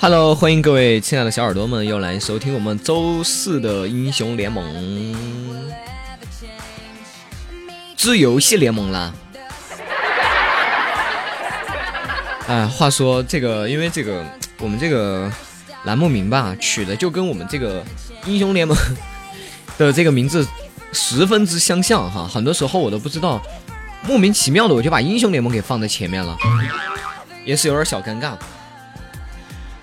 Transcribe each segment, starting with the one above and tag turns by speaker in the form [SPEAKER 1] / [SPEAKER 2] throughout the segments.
[SPEAKER 1] Hello，欢迎各位亲爱的小耳朵们又来收听我们周四的英雄联盟。之游戏联盟啦。哎，话说这个，因为这个我们这个栏目名吧，取的就跟我们这个英雄联盟的这个名字十分之相像哈。很多时候我都不知道，莫名其妙的我就把英雄联盟给放在前面了，也是有点小尴尬。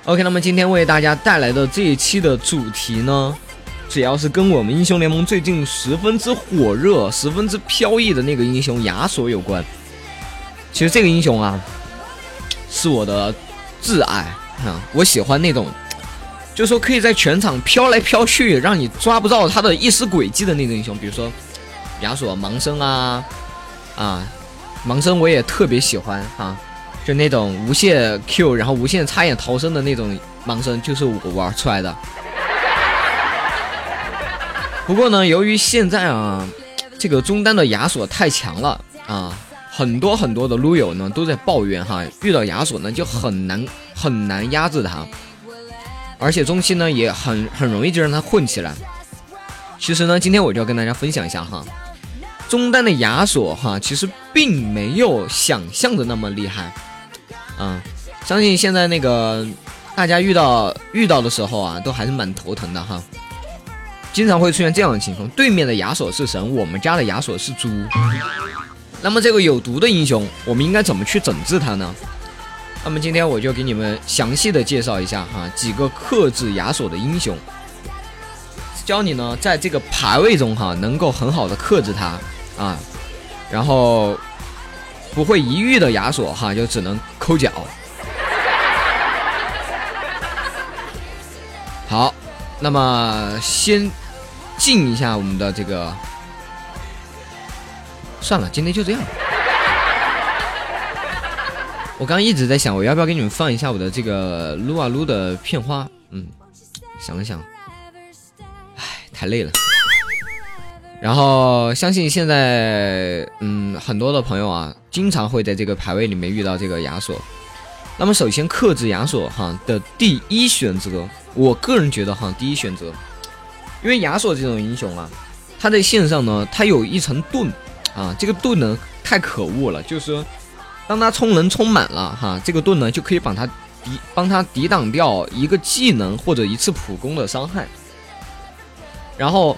[SPEAKER 1] OK，那么今天为大家带来的这一期的主题呢，主要是跟我们英雄联盟最近十分之火热、十分之飘逸的那个英雄亚索有关。其实这个英雄啊，是我的挚爱啊，我喜欢那种，就是说可以在全场飘来飘去，让你抓不到他的一丝轨迹的那种英雄。比如说亚索盲僧啊，啊，盲僧我也特别喜欢啊，就那种无限 Q，然后无限插眼逃生的那种盲僧，就是我玩出来的。不过呢，由于现在啊，这个中单的亚索太强了啊，很多很多的撸友呢都在抱怨哈，遇到亚索呢就很难很难压制他，而且中期呢也很很容易就让他混起来。其实呢，今天我就要跟大家分享一下哈，中单的亚索哈，其实并没有想象的那么厉害啊。相信现在那个大家遇到遇到的时候啊，都还是蛮头疼的哈。经常会出现这样的情况：对面的亚索是神，我们家的亚索是猪。那么这个有毒的英雄，我们应该怎么去整治它呢？那么今天我就给你们详细的介绍一下哈，几个克制亚索的英雄，教你呢在这个排位中哈能够很好的克制它啊，然后不会一遇的亚索哈就只能抠脚。好，那么先进一下我们的这个，算了，今天就这样。我刚一直在想，我要不要给你们放一下我的这个撸啊撸的片花？嗯，想了想，唉，太累了。然后相信现在，嗯，很多的朋友啊，经常会在这个排位里面遇到这个亚索。那么首先克制亚索哈的第一选择，我个人觉得哈，第一选择，因为亚索这种英雄啊，他在线上呢，他有一层盾啊，这个盾呢太可恶了，就是说，当他充能充满了哈，这个盾呢就可以帮他抵帮他抵挡掉一个技能或者一次普攻的伤害。然后，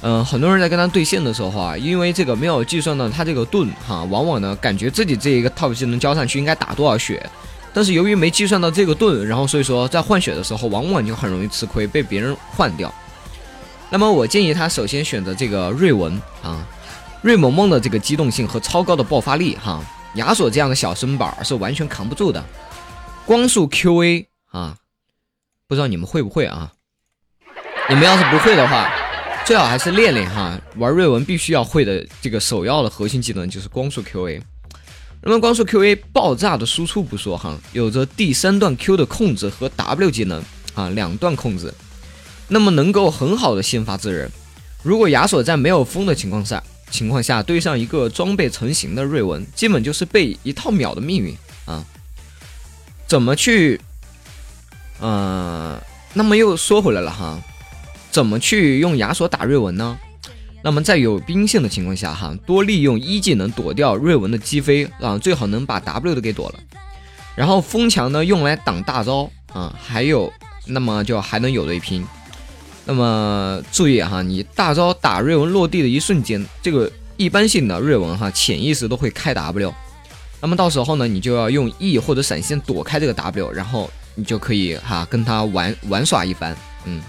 [SPEAKER 1] 嗯、很多人在跟他对线的时候啊，因为这个没有计算到他这个盾哈，往往呢感觉自己这一个 top 技能交上去应该打多少血。但是由于没计算到这个盾，然后所以说在换血的时候，往往就很容易吃亏，被别人换掉。那么我建议他首先选择这个瑞文啊，瑞萌萌的这个机动性和超高的爆发力哈，亚索这样的小身板是完全扛不住的。光速 QA 啊，不知道你们会不会啊？你们要是不会的话，最好还是练练哈。玩瑞文必须要会的这个首要的核心技能就是光速 QA。那么光速 QA 爆炸的输出不说哈，有着第三段 Q 的控制和 W 技能啊两段控制，那么能够很好的先发制人。如果亚索在没有风的情况下情况下对上一个装备成型的瑞文，基本就是被一套秒的命运啊。怎么去？呃，那么又说回来了哈，怎么去用亚索打瑞文呢？那么在有兵线的情况下，哈，多利用一技能躲掉瑞文的击飞啊，最好能把 W 都给躲了。然后风墙呢用来挡大招啊，还有那么就还能有的一拼。那么注意哈，你大招打瑞文落地的一瞬间，这个一般性的瑞文哈潜意识都会开 W。那么到时候呢，你就要用 E 或者闪现躲开这个 W，然后你就可以哈跟他玩玩耍一番。嗯，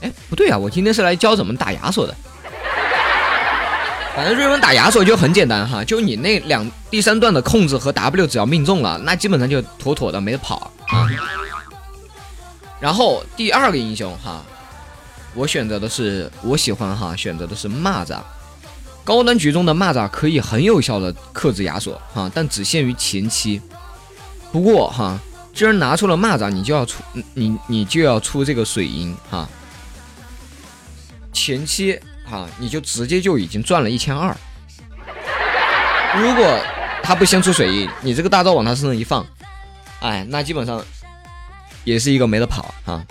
[SPEAKER 1] 哎，不对啊，我今天是来教怎么打亚索的。反正瑞文打亚索就很简单哈，就你那两第三段的控制和 W 只要命中了，那基本上就妥妥的没得跑啊。然后第二个英雄哈，我选择的是我喜欢哈，选择的是蚂蚱。高端局中的蚂蚱可以很有效的克制亚索哈，但只限于前期。不过哈，既然拿出了蚂蚱，你就要出你你就要出这个水银哈。前期哈，你就直接就已经赚了一千二。如果他不先出水银，你这个大招往他身上一放，哎，那基本上也是一个没得跑啊。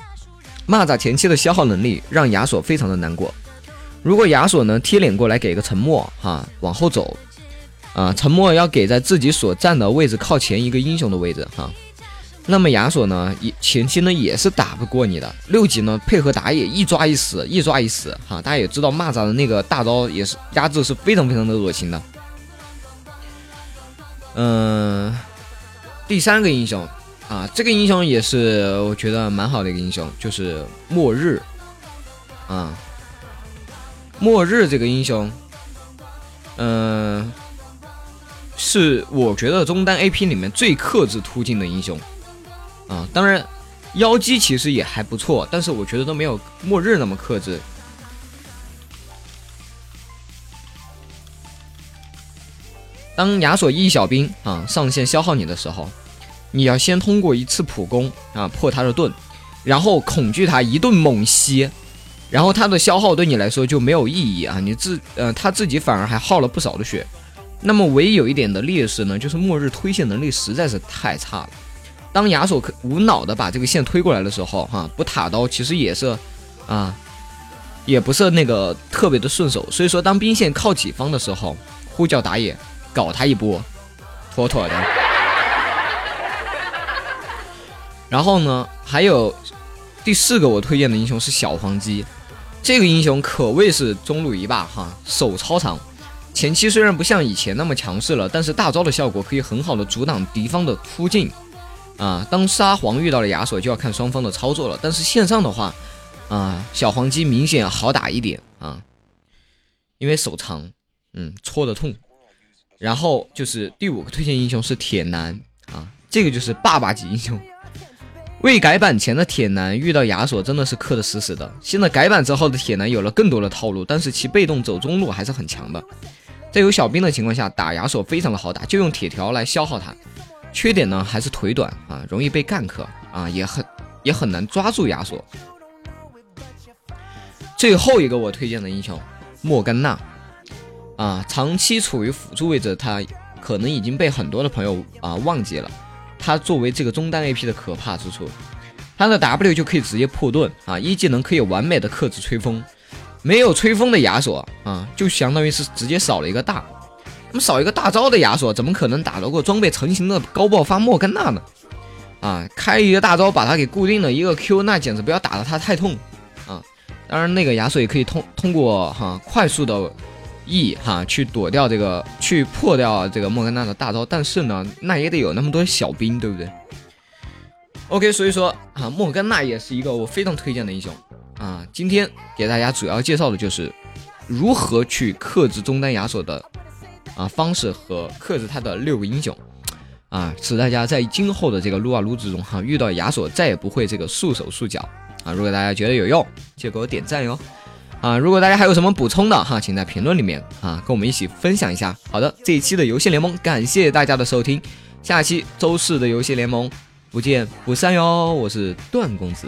[SPEAKER 1] 蚂蚱前期的消耗能力让亚索非常的难过。如果亚索呢贴脸过来给个沉默哈，往后走，啊，沉默要给在自己所站的位置靠前一个英雄的位置哈。那么亚索呢，也前期呢也是打不过你的。六级呢配合打野一抓一死，一抓一死哈。大家也知道蚂蚱的那个大招也是压制是非常非常的恶心的。嗯，第三个英雄啊，这个英雄也是我觉得蛮好的一个英雄，就是末日啊。末日这个英雄，嗯，是我觉得中单 AP 里面最克制突进的英雄啊。当然，妖姬其实也还不错，但是我觉得都没有末日那么克制。当亚索一小兵啊上线消耗你的时候，你要先通过一次普攻啊破他的盾，然后恐惧他一顿猛吸，然后他的消耗对你来说就没有意义啊，你自呃他自己反而还耗了不少的血。那么唯一有一点的劣势呢，就是末日推线能力实在是太差了。当亚索无脑的把这个线推过来的时候，哈不塔刀其实也是啊，也不是那个特别的顺手。所以说当兵线靠己方的时候，呼叫打野。搞他一波，妥妥的。然后呢，还有第四个我推荐的英雄是小黄鸡，这个英雄可谓是中路一霸哈，手超长，前期虽然不像以前那么强势了，但是大招的效果可以很好的阻挡敌方的突进啊。当沙皇遇到了亚索，就要看双方的操作了。但是线上的话，啊，小黄鸡明显好打一点啊，因为手长，嗯，戳的痛。然后就是第五个推荐英雄是铁男啊，这个就是爸爸级英雄。未改版前的铁男遇到亚索真的是克的死死的，现在改版之后的铁男有了更多的套路，但是其被动走中路还是很强的。在有小兵的情况下打亚索非常的好打，就用铁条来消耗他。缺点呢还是腿短啊，容易被干克啊，也很也很难抓住亚索。最后一个我推荐的英雄莫甘娜。啊，长期处于辅助位置，他可能已经被很多的朋友啊忘记了。他作为这个中单 AP 的可怕之处，他的 W 就可以直接破盾啊，一技能可以完美的克制吹风。没有吹风的亚索啊，就相当于是直接少了一个大。那么少一个大招的亚索，怎么可能打得过装备成型的高爆发莫甘娜呢？啊，开一个大招把他给固定了一个 Q，那简直不要打得他太痛啊！当然，那个亚索也可以通通过哈快速的。E 哈去躲掉这个，去破掉这个莫甘娜的大招，但是呢，那也得有那么多小兵，对不对？OK，所以说啊，莫甘娜也是一个我非常推荐的英雄啊。今天给大家主要介绍的就是如何去克制中单亚索的啊方式和克制他的六个英雄啊，使大家在今后的这个撸啊撸之中哈遇到亚索再也不会这个束手束脚啊。如果大家觉得有用，就给我点赞哟。啊，如果大家还有什么补充的哈，请在评论里面啊跟我们一起分享一下。好的，这一期的游戏联盟感谢大家的收听，下期周四的游戏联盟不见不散哟。我是段公子。